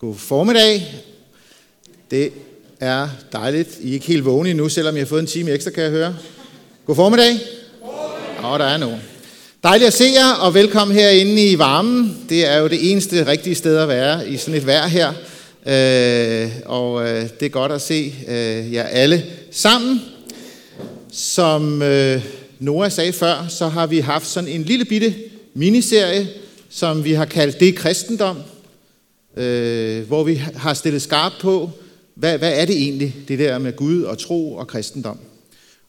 God formiddag. Det er dejligt. I er ikke helt vågne nu, selvom jeg har fået en time ekstra, kan jeg høre. God formiddag. Åh, oh, der er nogen. Dejligt at se jer, og velkommen herinde i varmen. Det er jo det eneste rigtige sted at være i sådan et vejr her. Øh, og øh, det er godt at se øh, jer alle sammen. Som øh, Nora sagde før, så har vi haft sådan en lille bitte miniserie, som vi har kaldt Det kristendom øh, hvor vi har stillet skarpt på, hvad, hvad er det egentlig, det der med Gud og tro og kristendom.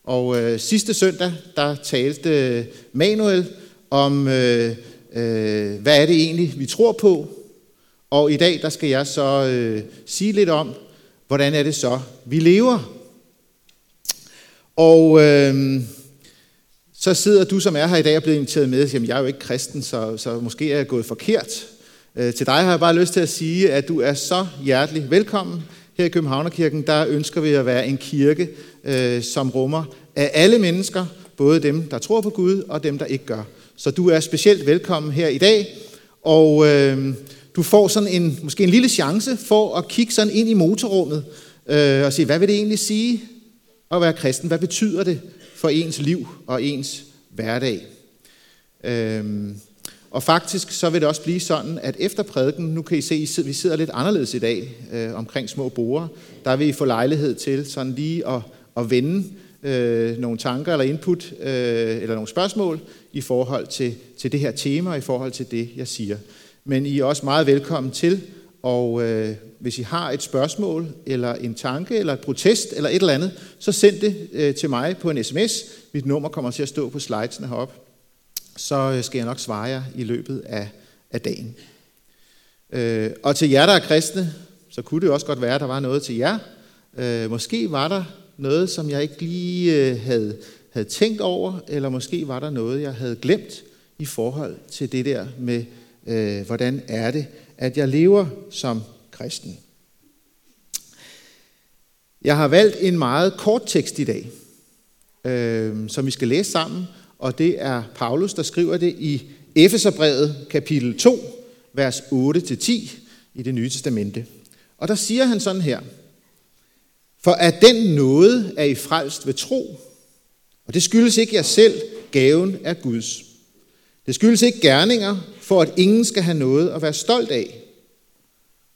Og øh, sidste søndag, der talte øh, Manuel om, øh, øh, hvad er det egentlig, vi tror på. Og i dag, der skal jeg så øh, sige lidt om, hvordan er det så, vi lever. Og øh, så sidder du, som er her i dag, og blevet inviteret med, og jeg er jo ikke kristen, så, så måske er jeg gået forkert. Øh, til dig har jeg bare lyst til at sige, at du er så hjertelig velkommen. Her i Københavnerkirken, der ønsker vi at være en kirke, øh, som rummer af alle mennesker, både dem, der tror på Gud, og dem, der ikke gør. Så du er specielt velkommen her i dag, og øh, du får sådan en, måske en lille chance for at kigge sådan ind i motorrummet øh, og sige, hvad vil det egentlig sige at være kristen? Hvad betyder det for ens liv og ens hverdag? Øh, og faktisk så vil det også blive sådan, at efter prædiken, nu kan I se, at vi sidder lidt anderledes i dag øh, omkring små borer, der vil I få lejlighed til sådan lige at, at vende øh, nogle tanker eller input øh, eller nogle spørgsmål i forhold til, til det her tema og i forhold til det, jeg siger. Men I er også meget velkommen til, og øh, hvis I har et spørgsmål eller en tanke eller et protest eller et eller andet, så send det øh, til mig på en sms. Mit nummer kommer til at stå på slidesene heroppe så øh, skal jeg nok svare jer i løbet af, af dagen. Øh, og til jer, der er kristne, så kunne det også godt være, at der var noget til jer. Øh, måske var der noget, som jeg ikke lige øh, havde, havde tænkt over, eller måske var der noget, jeg havde glemt i forhold til det der med, øh, hvordan er det, at jeg lever som kristen. Jeg har valgt en meget kort tekst i dag, øh, som vi skal læse sammen, og det er Paulus, der skriver det i Efeserbrevet kapitel 2, vers 8-10 i det nye testamente. Og der siger han sådan her, For at den nåde er I frelst ved tro, og det skyldes ikke jer selv, gaven er Guds. Det skyldes ikke gerninger, for at ingen skal have noget at være stolt af.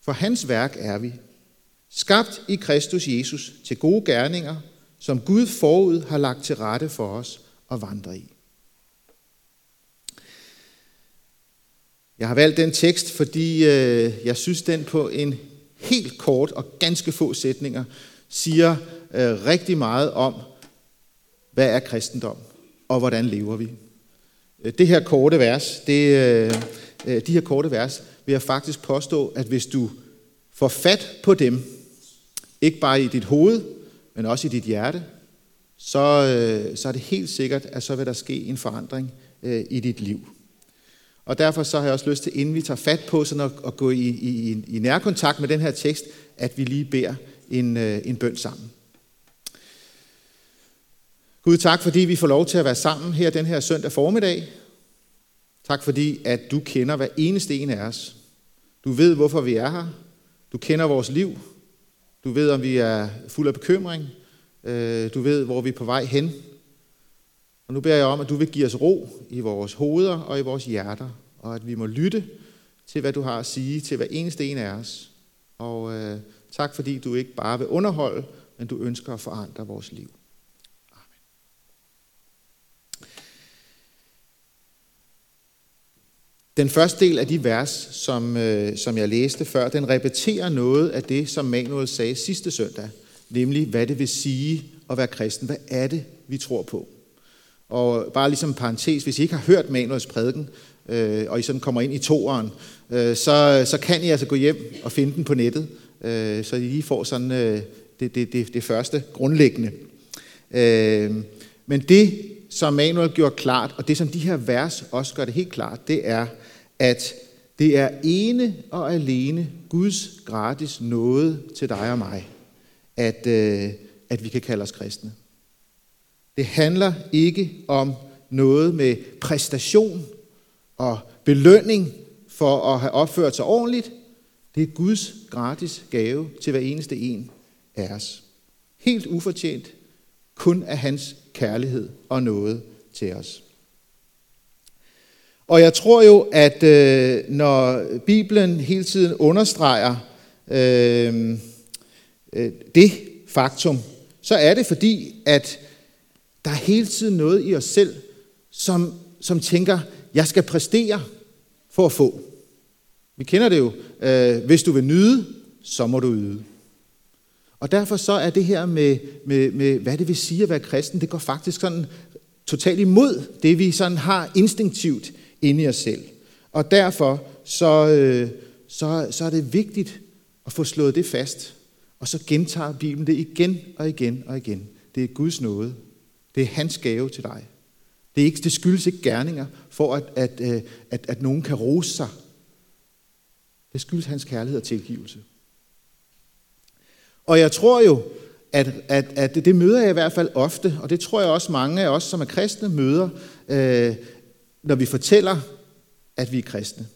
For hans værk er vi, skabt i Kristus Jesus til gode gerninger, som Gud forud har lagt til rette for os at vandre i. Jeg har valgt den tekst, fordi øh, jeg synes, den på en helt kort og ganske få sætninger siger øh, rigtig meget om, hvad er kristendom, og hvordan lever vi. Øh, det her korte vers, det, øh, øh, de her korte vers, vil jeg faktisk påstå, at hvis du får fat på dem, ikke bare i dit hoved, men også i dit hjerte, så, øh, så er det helt sikkert, at så vil der ske en forandring øh, i dit liv. Og derfor så har jeg også lyst til, inden vi tager fat på sådan at, at gå i, i, i nærkontakt med den her tekst, at vi lige beder en, øh, en bøn sammen. Gud, tak fordi vi får lov til at være sammen her den her søndag formiddag. Tak fordi, at du kender hver eneste en af os. Du ved, hvorfor vi er her. Du kender vores liv. Du ved, om vi er fuld af bekymring. Øh, du ved, hvor vi er på vej hen. Og nu beder jeg om, at du vil give os ro i vores hoveder og i vores hjerter, og at vi må lytte til, hvad du har at sige til hver eneste en af os. Og øh, tak, fordi du ikke bare vil underholde, men du ønsker at forandre vores liv. Amen. Den første del af de vers, som, øh, som jeg læste før, den repeterer noget af det, som Manuel sagde sidste søndag, nemlig hvad det vil sige at være kristen. Hvad er det, vi tror på? Og bare ligesom en parentes, hvis I ikke har hørt Manuels prædiken, øh, og I sådan kommer ind i toeren, øh, så, så kan I altså gå hjem og finde den på nettet, øh, så I lige får sådan øh, det, det, det, det første grundlæggende. Øh, men det, som Manuel gjorde klart, og det som de her vers også gør det helt klart, det er, at det er ene og alene Guds gratis nåde til dig og mig, at, øh, at vi kan kalde os kristne. Det handler ikke om noget med præstation og belønning for at have opført sig ordentligt. Det er Guds gratis gave til hver eneste en af os. Helt ufortjent, kun af hans kærlighed og noget til os. Og jeg tror jo, at øh, når Bibelen hele tiden understreger øh, øh, det faktum, så er det fordi, at der er hele tiden noget i os selv, som, som tænker, jeg skal præstere for at få. Vi kender det jo. Øh, Hvis du vil nyde, så må du yde. Og derfor så er det her med, med, med, hvad det vil sige at være kristen, det går faktisk sådan totalt imod det, vi sådan har instinktivt inde i os selv. Og derfor så, øh, så, så er det vigtigt at få slået det fast. Og så gentager Bibelen det igen og igen og igen. Det er Guds nåde. Det er hans gave til dig. Det, er ikke, det skyldes ikke gerninger, for at, at, at, at, at nogen kan rose sig. Det skyldes hans kærlighed og tilgivelse. Og jeg tror jo, at, at, at det, det møder jeg i hvert fald ofte, og det tror jeg også mange af os, som er kristne, møder, øh, når vi fortæller, at vi er kristne.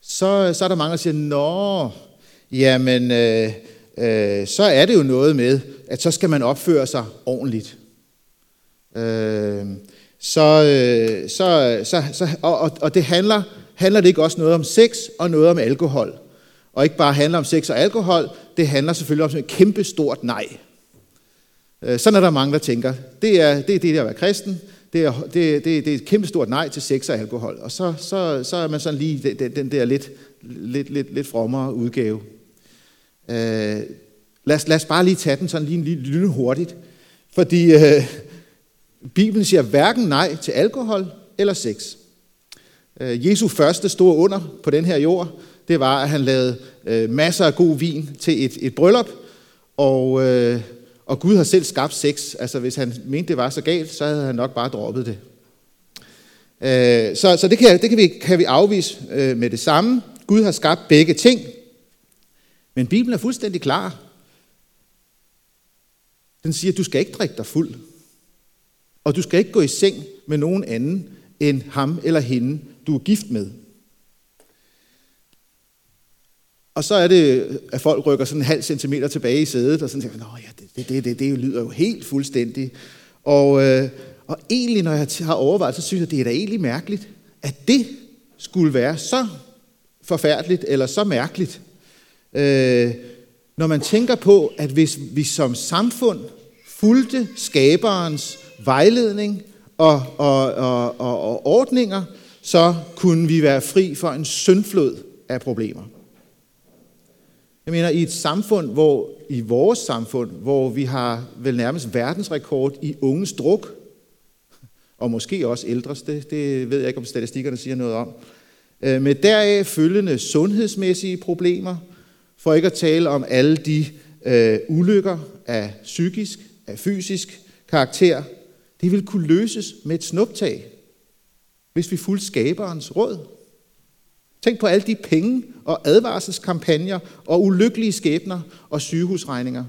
Så, så er der mange, der siger, Nå, jamen, øh, øh, så er det jo noget med, at så skal man opføre sig ordentligt. Øh, så, øh, så, så, så, og, og og det handler, handler det ikke også noget om sex og noget om alkohol. Og ikke bare handler om sex og alkohol, det handler selvfølgelig om et kæmpe stort nej. Øh, sådan er der mange, der tænker. Det er det, er det at være kristen. Det er, det, det, det er et kæmpe stort nej til sex og alkohol. Og så, så, så er man sådan lige den, den der lidt, lidt, lidt, lidt frommere udgave. Øh, lad, os, lad os bare lige tage den sådan lige, lige, lige hurtigt. Fordi øh, Bibelen siger hverken nej til alkohol eller sex. Øh, Jesu første store under på den her jord, det var, at han lavede øh, masser af god vin til et, et bryllup, og, øh, og Gud har selv skabt sex. Altså hvis han mente, det var så galt, så havde han nok bare droppet det. Øh, så så det, kan, det kan, vi, kan vi afvise øh, med det samme. Gud har skabt begge ting, men Bibelen er fuldstændig klar. Den siger, at du skal ikke drikke dig fuld. Og du skal ikke gå i seng med nogen anden end ham eller hende, du er gift med. Og så er det, at folk rykker sådan en halv centimeter tilbage i sædet, og sådan tænker, Nå, ja, det, det, det, det lyder jo helt fuldstændig. Og, øh, og egentlig, når jeg har overvejet, så synes jeg, det er da egentlig mærkeligt, at det skulle være så forfærdeligt eller så mærkeligt. Øh, når man tænker på, at hvis vi som samfund fulgte skaberens vejledning og, og, og, og, og ordninger, så kunne vi være fri for en syndflod af problemer. Jeg mener, i et samfund, hvor i vores samfund, hvor vi har vel nærmest verdensrekord i unges druk, og måske også ældres, det, det ved jeg ikke, om statistikkerne siger noget om, øh, med deraf følgende sundhedsmæssige problemer, for ikke at tale om alle de øh, ulykker af psykisk, af fysisk karakter, det vil kunne løses med et snuptag, hvis vi fulgte skaberens råd. Tænk på alle de penge og advarselskampagner og ulykkelige skæbner og sygehusregninger,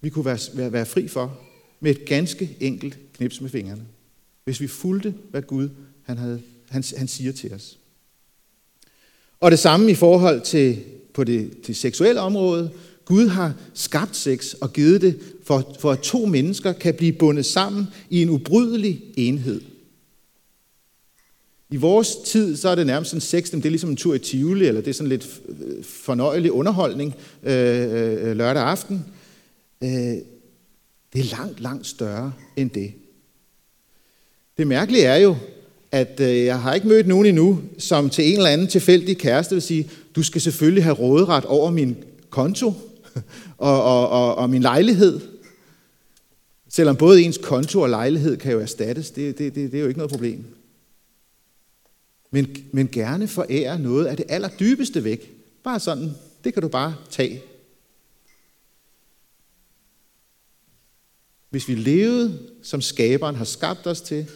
vi kunne være, være, være fri for med et ganske enkelt knips med fingrene. Hvis vi fulgte, hvad Gud han, havde, han, han siger til os. Og det samme i forhold til på det, det seksuelle område. Gud har skabt sex og givet det, for, for at to mennesker kan blive bundet sammen i en ubrydelig enhed. I vores tid, så er det nærmest en sex, det er ligesom en tur i Tivoli, eller det er sådan lidt øh, fornøjelig underholdning øh, øh, lørdag aften. Øh, det er langt, langt større end det. Det mærkelige er jo, at øh, jeg har ikke mødt nogen endnu, som til en eller anden tilfældig kæreste vil sige, du skal selvfølgelig have råderet over min konto og, og, og, og min lejlighed. Selvom både ens konto og lejlighed kan jo erstattes, det, det, det, det er jo ikke noget problem men, men gerne forære noget af det allerdybeste væk. Bare sådan, det kan du bare tage. Hvis vi levede, som skaberen har skabt os til,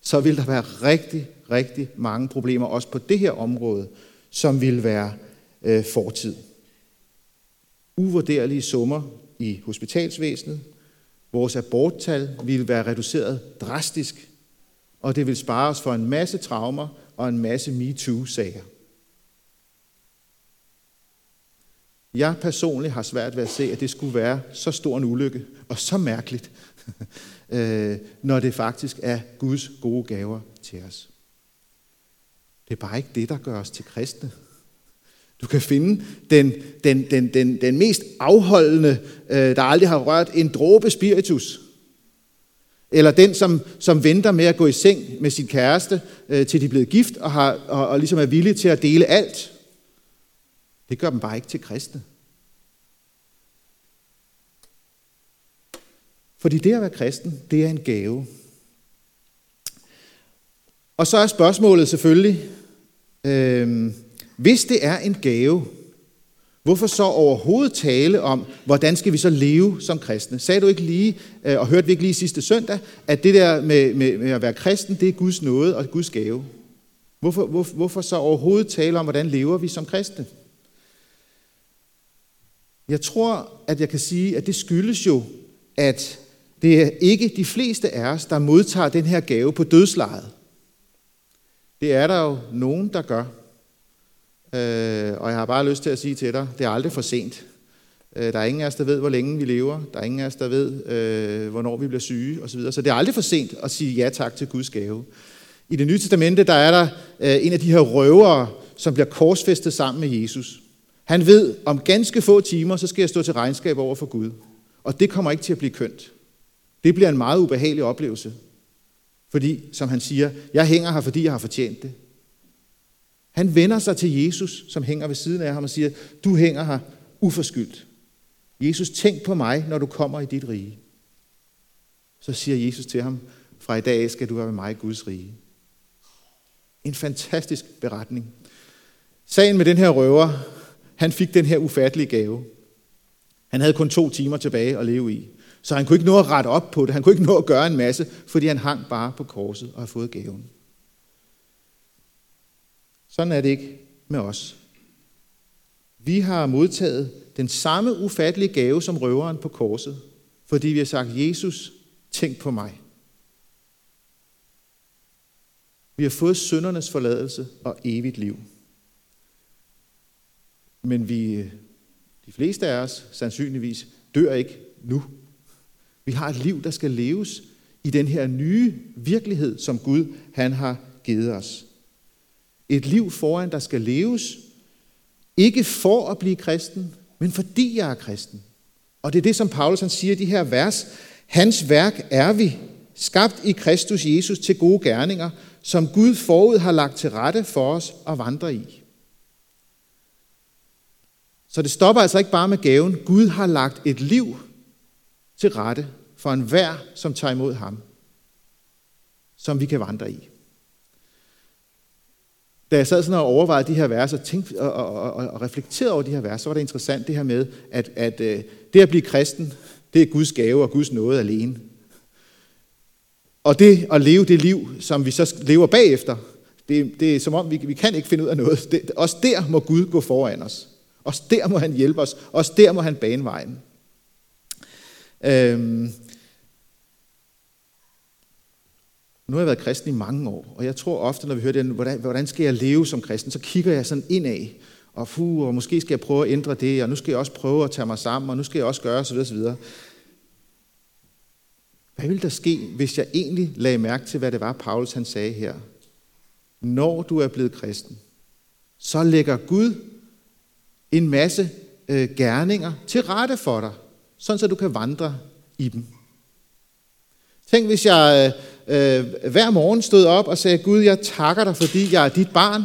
så vil der være rigtig, rigtig mange problemer, også på det her område, som vil være øh, fortid. Uvurderlige summer i hospitalsvæsenet. Vores aborttal vil være reduceret drastisk og det vil spare os for en masse traumer og en masse MeToo-sager. Jeg personligt har svært ved at se, at det skulle være så stor en ulykke og så mærkeligt, øh, når det faktisk er Guds gode gaver til os. Det er bare ikke det, der gør os til kristne. Du kan finde den, den, den, den, den mest afholdende, øh, der aldrig har rørt en dråbe spiritus. Eller den, som, som venter med at gå i seng med sin kæreste, øh, til de er blevet gift, og, har, og, og ligesom er villig til at dele alt. Det gør dem bare ikke til kristne. Fordi det at være kristen, det er en gave. Og så er spørgsmålet selvfølgelig, øh, hvis det er en gave, hvorfor så overhovedet tale om, hvordan skal vi så leve som kristne? Sagde du ikke lige, øh, og hørte vi ikke lige sidste søndag, at det der med, med, med at være kristen, det er Guds nåde og Guds gave? Hvorfor, hvor, hvorfor så overhovedet tale om, hvordan lever vi som kristne? Jeg tror, at jeg kan sige, at det skyldes jo, at det er ikke de fleste af os, der modtager den her gave på dødslejet. Det er der jo nogen, der gør. Øh, og jeg har bare lyst til at sige til dig, det er aldrig for sent. Øh, der er ingen af os, der ved, hvor længe vi lever. Der er ingen af os, der ved, øh, hvornår vi bliver syge osv. Så det er aldrig for sent at sige ja tak til Guds gave. I det nye testamente, der er der øh, en af de her røvere, som bliver korsfæstet sammen med Jesus. Han ved, om ganske få timer, så skal jeg stå til regnskab over for Gud. Og det kommer ikke til at blive kønt. Det bliver en meget ubehagelig oplevelse. Fordi, som han siger, jeg hænger her, fordi jeg har fortjent det. Han vender sig til Jesus, som hænger ved siden af ham og siger, du hænger her uforskyldt. Jesus, tænk på mig, når du kommer i dit rige. Så siger Jesus til ham, fra i dag skal du være med mig i Guds rige. En fantastisk beretning. Sagen med den her røver, han fik den her ufattelige gave. Han havde kun to timer tilbage at leve i. Så han kunne ikke nå at rette op på det. Han kunne ikke nå at gøre en masse, fordi han hang bare på korset og har fået gaven. Sådan er det ikke med os. Vi har modtaget den samme ufattelige gave som røveren på korset, fordi vi har sagt, Jesus, tænk på mig. Vi har fået syndernes forladelse og evigt liv. Men vi, de fleste af os sandsynligvis, dør ikke nu. Vi har et liv, der skal leves i den her nye virkelighed, som Gud han har givet os. Et liv foran, der skal leves, ikke for at blive kristen, men fordi jeg er kristen. Og det er det, som Paulus han siger i de her vers. Hans værk er vi, skabt i Kristus Jesus til gode gerninger, som Gud forud har lagt til rette for os at vandre i. Så det stopper altså ikke bare med gaven. Gud har lagt et liv til rette for enhver, som tager imod ham, som vi kan vandre i. Da jeg sad sådan og overvejede de her vers og, tænkte, og, og, og, og reflekterede over de her vers, så var det interessant det her med, at, at øh, det at blive kristen, det er Guds gave og Guds nåde alene. Og det at leve det liv, som vi så lever bagefter, det, det er som om, vi, vi kan ikke finde ud af noget. Det, også der må Gud gå foran os. Også der må han hjælpe os. Også der må han bane vejen. Øhm, nu har jeg været kristen i mange år, og jeg tror ofte, når vi hører det, hvordan, hvordan skal jeg leve som kristen, så kigger jeg sådan indad, og, fu, og måske skal jeg prøve at ændre det, og nu skal jeg også prøve at tage mig sammen, og nu skal jeg også gøre osv. osv. Hvad ville der ske, hvis jeg egentlig lagde mærke til, hvad det var, Paulus han sagde her? Når du er blevet kristen, så lægger Gud en masse øh, gerninger til rette for dig, sådan så du kan vandre i dem. Tænk, hvis jeg øh, øh, hver morgen stod op og sagde, Gud, jeg takker dig, fordi jeg er dit barn,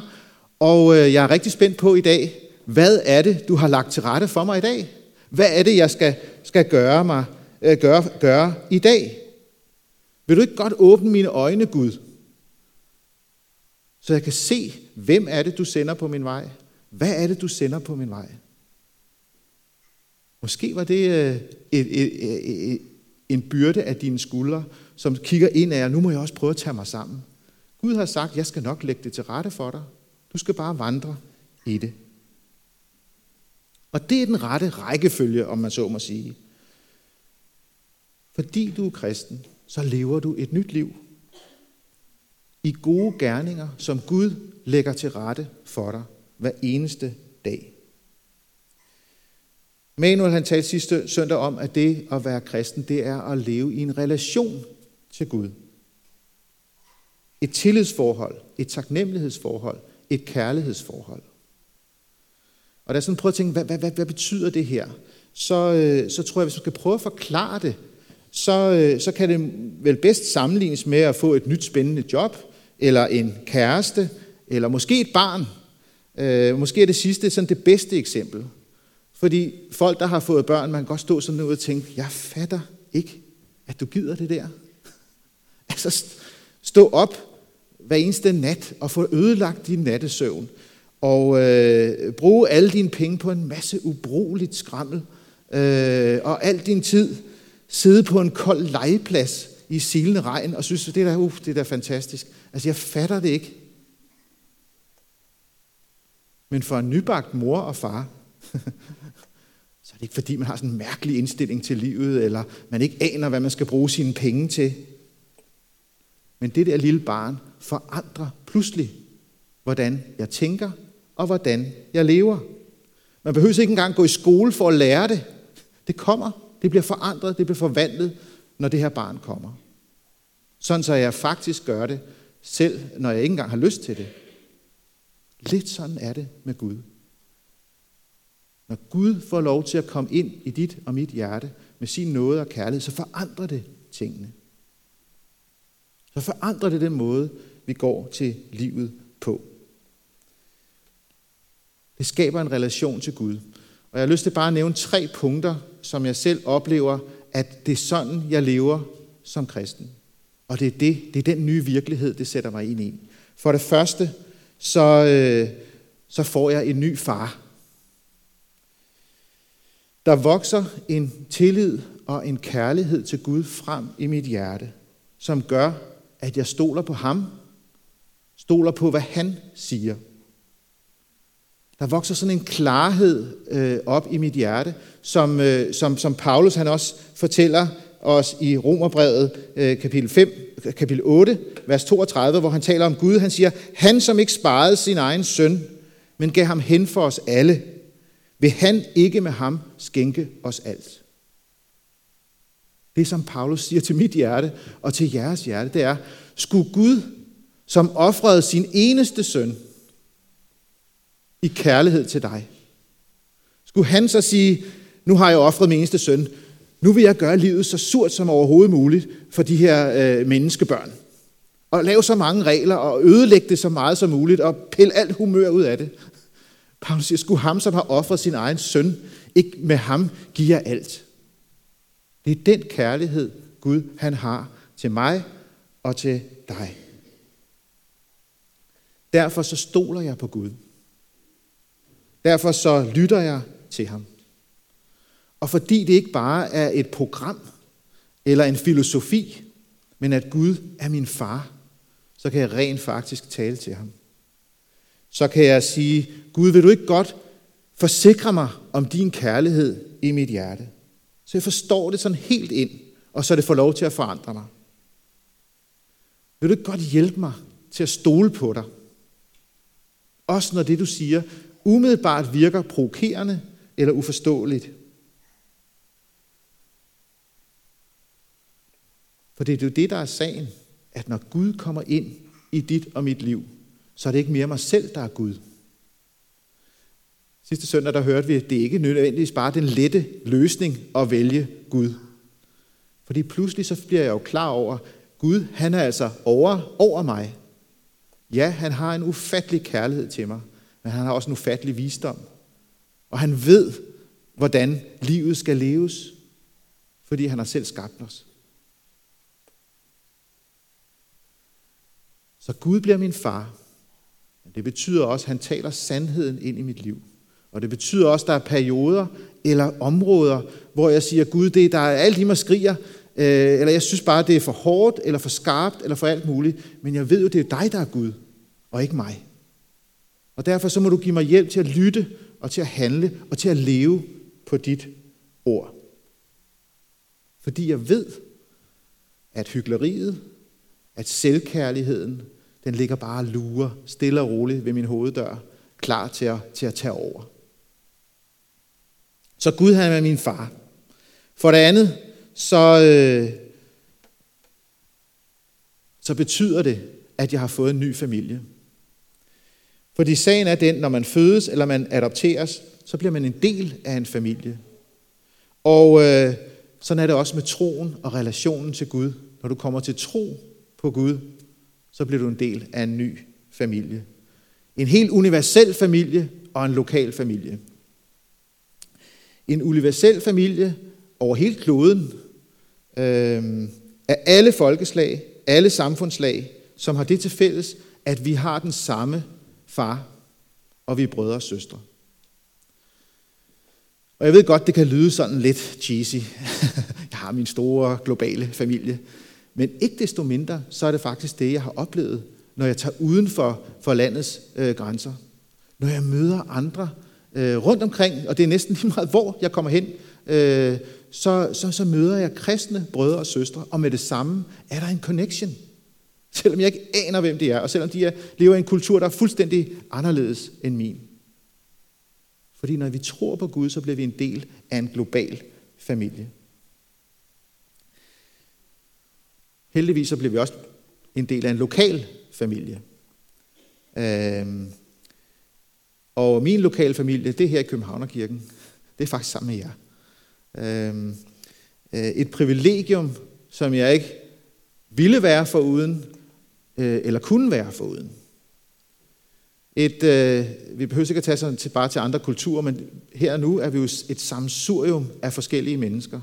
og øh, jeg er rigtig spændt på i dag, hvad er det, du har lagt til rette for mig i dag? Hvad er det, jeg skal, skal gøre, mig, øh, gøre, gøre i dag? Vil du ikke godt åbne mine øjne, Gud? Så jeg kan se, hvem er det, du sender på min vej? Hvad er det, du sender på min vej? Måske var det øh, et, et, et, en byrde af dine skuldre, som kigger ind af, nu må jeg også prøve at tage mig sammen. Gud har sagt, jeg skal nok lægge det til rette for dig. Du skal bare vandre i det. Og det er den rette rækkefølge, om man så må sige. Fordi du er kristen, så lever du et nyt liv. I gode gerninger, som Gud lægger til rette for dig hver eneste dag. Manuel han talte sidste søndag om, at det at være kristen, det er at leve i en relation til Gud. Et tillidsforhold, et taknemmelighedsforhold, et kærlighedsforhold. Og da jeg sådan prøver at tænke, hvad, hvad, hvad, hvad betyder det her? Så, øh, så tror jeg, hvis man skal prøve at forklare det, så, øh, så kan det vel bedst sammenlignes med at få et nyt spændende job, eller en kæreste, eller måske et barn. Øh, måske er det sidste sådan det bedste eksempel. Fordi folk, der har fået børn, man kan godt stå sådan ud og tænke, jeg fatter ikke, at du gider det der. altså stå op hver eneste nat og få ødelagt din nattesøvn. Og øh, bruge alle dine penge på en masse ubrugeligt skrammel. Øh, og al din tid sidde på en kold legeplads i silende regn og synes, det er da, uh, det er da fantastisk. Altså, jeg fatter det ikke. Men for en nybagt mor og far, så er det ikke fordi, man har sådan en mærkelig indstilling til livet, eller man ikke aner, hvad man skal bruge sine penge til. Men det der lille barn forandrer pludselig, hvordan jeg tænker og hvordan jeg lever. Man behøver ikke engang gå i skole for at lære det. Det kommer. Det bliver forandret, det bliver forvandlet, når det her barn kommer. Sådan så jeg faktisk gør det, selv når jeg ikke engang har lyst til det. Lidt sådan er det med Gud. Når Gud får lov til at komme ind i dit og mit hjerte med sin nåde og kærlighed, så forandrer det tingene. Så forandrer det den måde, vi går til livet på. Det skaber en relation til Gud. Og jeg har lyst til bare at nævne tre punkter, som jeg selv oplever, at det er sådan, jeg lever som kristen. Og det er, det, det er den nye virkelighed, det sætter mig ind i. For det første, så, øh, så får jeg en ny far. Der vokser en tillid og en kærlighed til Gud frem i mit hjerte, som gør, at jeg stoler på ham, stoler på, hvad han siger. Der vokser sådan en klarhed øh, op i mit hjerte, som, øh, som, som Paulus han også fortæller os i Romerbrevet øh, kapitel, 5, kapitel 8, vers 32, hvor han taler om Gud. Han siger, han som ikke sparede sin egen søn, men gav ham hen for os alle, vil han ikke med ham skænke os alt. Det, som Paulus siger til mit hjerte og til jeres hjerte, det er, skulle Gud, som offrede sin eneste søn i kærlighed til dig, skulle han så sige, nu har jeg offret min eneste søn, nu vil jeg gøre livet så surt som overhovedet muligt for de her øh, menneskebørn. Og lave så mange regler og ødelægge det så meget som muligt og pille alt humør ud af det. Paulus siger, skulle ham, som har offret sin egen søn, ikke med ham give jer alt. Det er den kærlighed, Gud han har til mig og til dig. Derfor så stoler jeg på Gud. Derfor så lytter jeg til ham. Og fordi det ikke bare er et program eller en filosofi, men at Gud er min far, så kan jeg rent faktisk tale til ham. Så kan jeg sige, Gud, vil du ikke godt forsikre mig om din kærlighed i mit hjerte? Så jeg forstår det sådan helt ind, og så det får lov til at forandre mig. Vil du ikke godt hjælpe mig til at stole på dig? Også når det, du siger, umiddelbart virker provokerende eller uforståeligt. For det er jo det, der er sagen, at når Gud kommer ind i dit og mit liv, så er det ikke mere mig selv, der er Gud. Sidste søndag, der hørte vi, at det ikke nødvendigvis bare den lette løsning at vælge Gud. Fordi pludselig så bliver jeg jo klar over, Gud, han er altså over, over mig. Ja, han har en ufattelig kærlighed til mig, men han har også en ufattelig visdom. Og han ved, hvordan livet skal leves, fordi han har selv skabt os. Så Gud bliver min far. Men det betyder også, at han taler sandheden ind i mit liv. Og det betyder også, at der er perioder eller områder, hvor jeg siger, Gud, det der er alt i mig skriger, øh, eller jeg synes bare, det er for hårdt, eller for skarpt, eller for alt muligt. Men jeg ved jo, det er dig, der er Gud, og ikke mig. Og derfor så må du give mig hjælp til at lytte, og til at handle, og til at leve på dit ord. Fordi jeg ved, at hyggeleriet, at selvkærligheden, den ligger bare og lurer stille og roligt ved min hoveddør, klar til at, til at tage over. Så Gud han er min far. For det andet, så, øh, så betyder det, at jeg har fået en ny familie. Fordi sagen er den, når man fødes eller man adopteres, så bliver man en del af en familie. Og øh, sådan er det også med troen og relationen til Gud. Når du kommer til tro på Gud, så bliver du en del af en ny familie. En helt universel familie og en lokal familie. En universel familie over hele kloden øh, af alle folkeslag, alle samfundslag, som har det til fælles, at vi har den samme far, og vi er brødre og søstre. Og jeg ved godt, det kan lyde sådan lidt cheesy. jeg har min store globale familie. Men ikke desto mindre, så er det faktisk det, jeg har oplevet, når jeg tager uden for, for landets øh, grænser. Når jeg møder andre øh, rundt omkring, og det er næsten lige meget, hvor jeg kommer hen, øh, så, så, så møder jeg kristne brødre og søstre, og med det samme er der en connection. Selvom jeg ikke aner, hvem det er, og selvom de er, lever i en kultur, der er fuldstændig anderledes end min. Fordi når vi tror på Gud, så bliver vi en del af en global familie. Heldigvis så blev vi også en del af en lokal familie. Øhm, og min lokale familie, det er her i Københavnerkirken. Det er faktisk sammen med jer. Øhm, øh, et privilegium, som jeg ikke ville være for uden, øh, eller kunne være for uden. Et, øh, vi behøver ikke at tage sådan til, bare til andre kulturer, men her og nu er vi jo et samsurium af forskellige mennesker.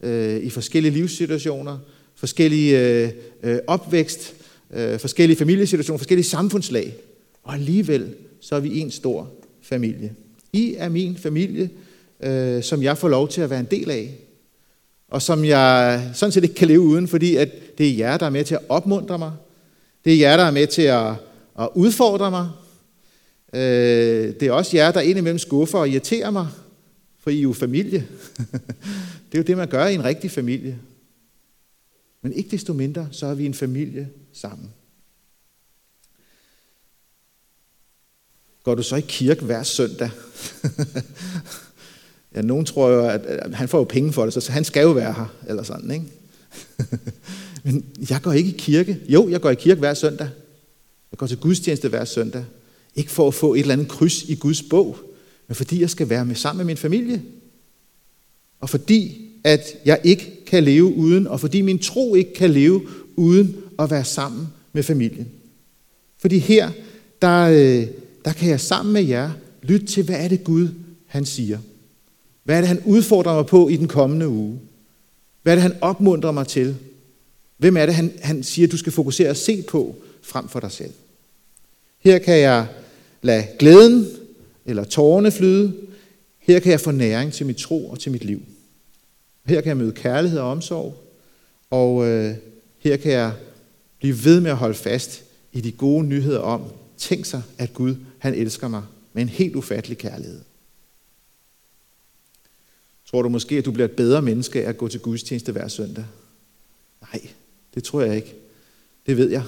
Øh, I forskellige livssituationer, forskellige øh, øh, opvækst, øh, forskellige familiesituationer, forskellige samfundslag. Og alligevel så er vi en stor familie. I er min familie, øh, som jeg får lov til at være en del af. Og som jeg sådan set ikke kan leve uden, fordi at det er jer, der er med til at opmuntre mig. Det er jer, der er med til at, at udfordre mig. Øh, det er også jer, der indimellem skuffer og irriterer mig, for I er jo familie. det er jo det, man gør i en rigtig familie. Men ikke desto mindre, så er vi en familie sammen. Går du så i kirke hver søndag? ja, nogen tror jo, at han får jo penge for det, så han skal jo være her, eller sådan, ikke? Men jeg går ikke i kirke. Jo, jeg går i kirke hver søndag. Jeg går til gudstjeneste hver søndag. Ikke for at få et eller andet kryds i Guds bog, men fordi jeg skal være med sammen med min familie. Og fordi at jeg ikke kan leve uden, og fordi min tro ikke kan leve uden at være sammen med familien. Fordi her, der, øh, der kan jeg sammen med jer lytte til, hvad er det Gud, han siger. Hvad er det, han udfordrer mig på i den kommende uge? Hvad er det, han opmuntrer mig til? Hvem er det, han, han siger, du skal fokusere og se på frem for dig selv? Her kan jeg lade glæden eller tårerne flyde. Her kan jeg få næring til mit tro og til mit liv. Her kan jeg møde kærlighed og omsorg. Og øh, her kan jeg blive ved med at holde fast i de gode nyheder om, tænk sig, at Gud han elsker mig med en helt ufattelig kærlighed. Tror du måske, at du bliver et bedre menneske af at gå til gudstjeneste hver søndag? Nej, det tror jeg ikke. Det ved jeg.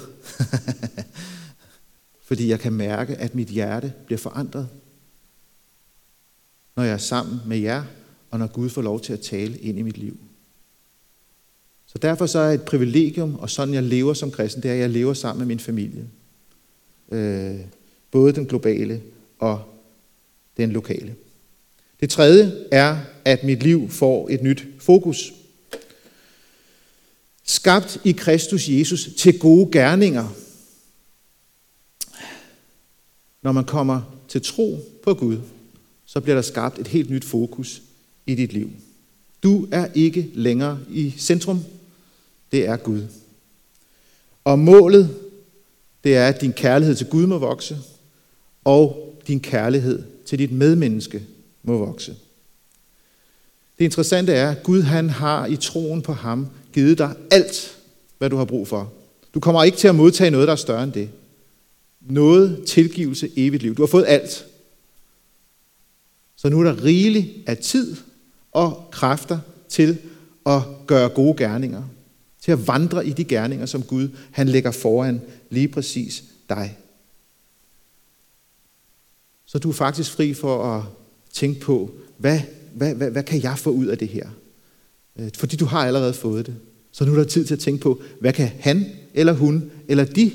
Fordi jeg kan mærke, at mit hjerte bliver forandret, når jeg er sammen med jer, og når Gud får lov til at tale ind i mit liv. Så derfor så er et privilegium, og sådan jeg lever som kristen, det er, at jeg lever sammen med min familie. Øh, både den globale og den lokale. Det tredje er, at mit liv får et nyt fokus. Skabt i Kristus Jesus til gode gerninger. Når man kommer til tro på Gud, så bliver der skabt et helt nyt fokus i dit liv. Du er ikke længere i centrum. Det er Gud. Og målet, det er, at din kærlighed til Gud må vokse, og din kærlighed til dit medmenneske må vokse. Det interessante er, at Gud han har i troen på ham givet dig alt, hvad du har brug for. Du kommer ikke til at modtage noget, der er større end det. Noget tilgivelse, evigt liv. Du har fået alt. Så nu er der rigeligt af tid og kræfter til at gøre gode gerninger. Til at vandre i de gerninger, som Gud han lægger foran lige præcis dig. Så du er faktisk fri for at tænke på, hvad hvad, hvad, hvad kan jeg få ud af det her? Øh, fordi du har allerede fået det. Så nu er der tid til at tænke på, hvad kan han eller hun eller de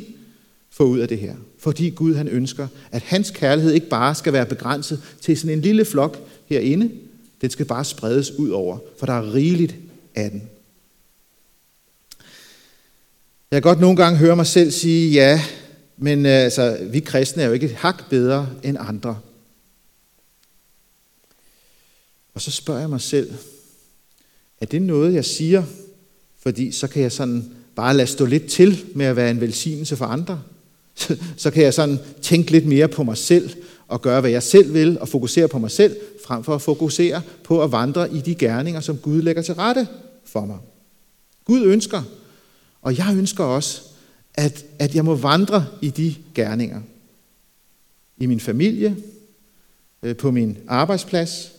få ud af det her? Fordi Gud han ønsker, at hans kærlighed ikke bare skal være begrænset til sådan en lille flok herinde. Den skal bare spredes ud over, for der er rigeligt af den. Jeg kan godt nogle gange høre mig selv sige, ja, men øh, altså, vi kristne er jo ikke et hak bedre end andre. Og så spørger jeg mig selv, er det noget, jeg siger, fordi så kan jeg sådan bare lade stå lidt til med at være en velsignelse for andre? Så kan jeg sådan tænke lidt mere på mig selv og gøre, hvad jeg selv vil, og fokusere på mig selv, frem for at fokusere på at vandre i de gerninger, som Gud lægger til rette for mig. Gud ønsker, og jeg ønsker også, at, at jeg må vandre i de gerninger. I min familie, øh, på min arbejdsplads,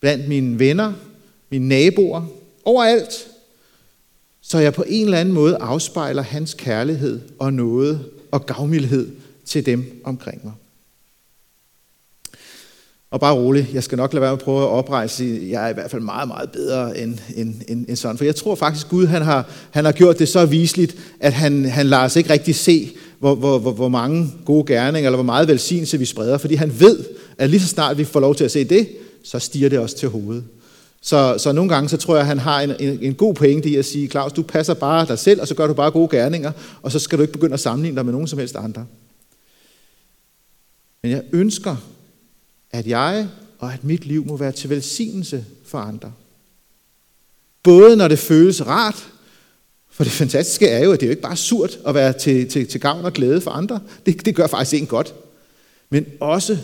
blandt mine venner, mine naboer, overalt, så jeg på en eller anden måde afspejler hans kærlighed og noget og gavmildhed til dem omkring mig. Og bare rolig, jeg skal nok lade være med at prøve at oprejse, jeg er i hvert fald meget, meget bedre end, end, end, end sådan. For jeg tror faktisk, Gud han har, han har gjort det så visligt, at han, han lader os ikke rigtig se, hvor, hvor, hvor, hvor mange gode gerninger, eller hvor meget velsignelse vi spreder. Fordi han ved, at lige så snart vi får lov til at se det, så stiger det os til hovedet. Så, så nogle gange, så tror jeg, at han har en, en, en god pointe i at sige, Claus, du passer bare dig selv, og så gør du bare gode gerninger, og så skal du ikke begynde at sammenligne dig med nogen som helst andre. Men jeg ønsker, at jeg og at mit liv må være til velsignelse for andre. Både når det føles rart, for det fantastiske er jo, at det er jo ikke bare surt at være til, til, til gavn og glæde for andre. Det, det gør faktisk en godt. Men også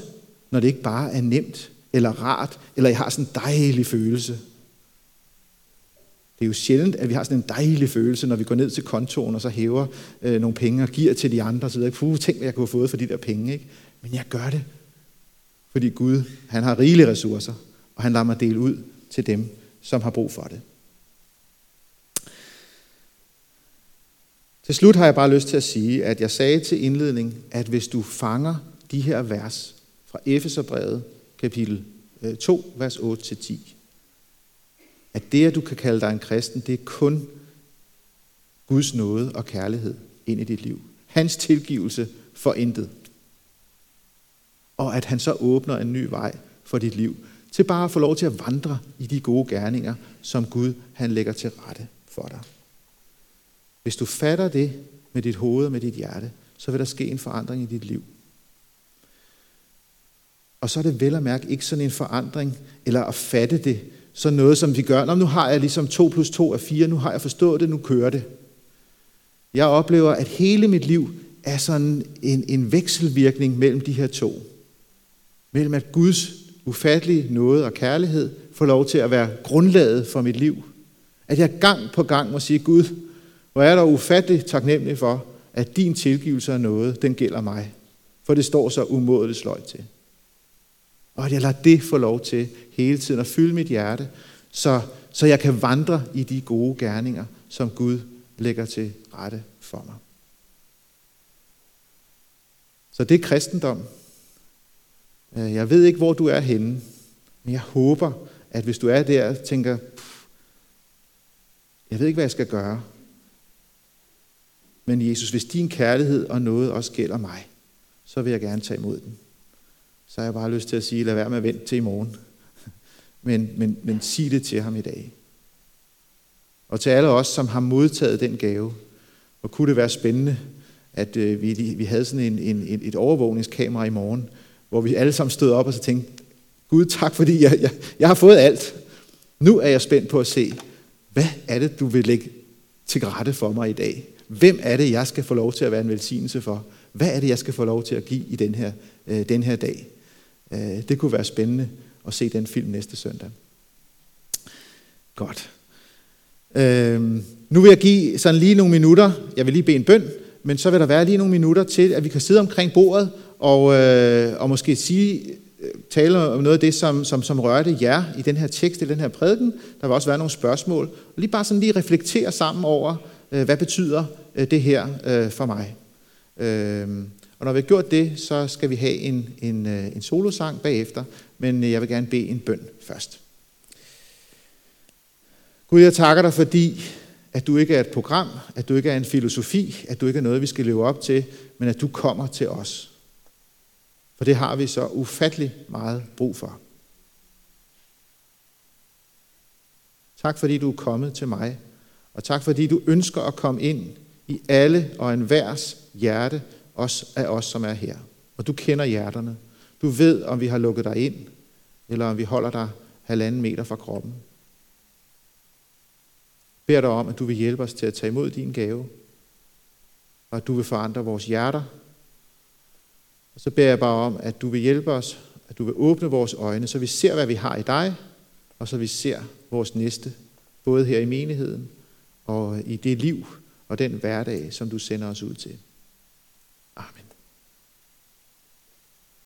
når det ikke bare er nemt eller rart, eller jeg har sådan en dejlig følelse. Det er jo sjældent, at vi har sådan en dejlig følelse, når vi går ned til kontoen, og så hæver øh, nogle penge og giver til de andre Så jeg, Puh, tænk, hvad jeg kunne have fået for de der penge. Ikke? Men jeg gør det, fordi Gud, han har rigelige ressourcer, og han lader mig dele ud til dem, som har brug for det. Til slut har jeg bare lyst til at sige, at jeg sagde til indledning, at hvis du fanger de her vers fra Efeserbrevet kapitel øh, 2, vers 8-10. At det, at du kan kalde dig en kristen, det er kun Guds nåde og kærlighed ind i dit liv. Hans tilgivelse for intet. Og at han så åbner en ny vej for dit liv, til bare at få lov til at vandre i de gode gerninger, som Gud han lægger til rette for dig. Hvis du fatter det med dit hoved og med dit hjerte, så vil der ske en forandring i dit liv. Og så er det vel at mærke ikke sådan en forandring, eller at fatte det, så noget som vi gør. Nå, nu har jeg ligesom 2 plus 2 er 4, nu har jeg forstået det, nu kører det. Jeg oplever, at hele mit liv er sådan en, en vekselvirkning mellem de her to. Mellem at Guds ufattelige nåde og kærlighed får lov til at være grundlaget for mit liv. At jeg gang på gang må sige, Gud, hvor er der ufatteligt taknemmelig for, at din tilgivelse af noget, den gælder mig. For det står så umådeligt sløjt til. Og at jeg lader det få lov til hele tiden at fylde mit hjerte, så, så jeg kan vandre i de gode gerninger, som Gud lægger til rette for mig. Så det er kristendom. Øh, jeg ved ikke, hvor du er henne, men jeg håber, at hvis du er der og tænker, jeg ved ikke, hvad jeg skal gøre, men Jesus, hvis din kærlighed og noget også gælder mig, så vil jeg gerne tage imod den så har jeg bare lyst til at sige, lad være med at vente til i morgen. Men, men, men sig det til ham i dag. Og til alle os, som har modtaget den gave, hvor kunne det være spændende, at øh, vi, vi havde sådan en, en, et overvågningskamera i morgen, hvor vi alle sammen stod op og så tænkte, Gud tak, fordi jeg, jeg, jeg har fået alt. Nu er jeg spændt på at se, hvad er det, du vil lægge til rette for mig i dag? Hvem er det, jeg skal få lov til at være en velsignelse for? Hvad er det, jeg skal få lov til at give i den her, øh, den her dag? Øh, det kunne være spændende at se den film næste søndag. Godt. Øh, nu vil jeg give sådan lige nogle minutter. Jeg vil lige bede en bøn, men så vil der være lige nogle minutter til, at vi kan sidde omkring bordet og, øh, og måske sige, øh, tale om noget af det, som, som, som rørte jer i den her tekst, i den her prædiken. Der vil også være nogle spørgsmål. Og lige bare sådan lige reflektere sammen over, øh, hvad betyder øh, det her øh, for mig. Øh, og når vi har gjort det, så skal vi have en, en, øh, en solosang bagefter, men øh, jeg vil gerne bede en bøn først. Gud, jeg takker dig, fordi at du ikke er et program, at du ikke er en filosofi, at du ikke er noget, vi skal leve op til, men at du kommer til os. For det har vi så ufattelig meget brug for. Tak fordi du er kommet til mig, og tak fordi du ønsker at komme ind i alle og enhvers hjerte, også af os, som er her. Og du kender hjerterne. Du ved, om vi har lukket dig ind, eller om vi holder dig halvanden meter fra kroppen. Jeg beder dig om, at du vil hjælpe os til at tage imod din gave, og at du vil forandre vores hjerter. Og så beder jeg bare om, at du vil hjælpe os, at du vil åbne vores øjne, så vi ser, hvad vi har i dig, og så vi ser vores næste, både her i menigheden og i det liv og den hverdag, som du sender os ud til.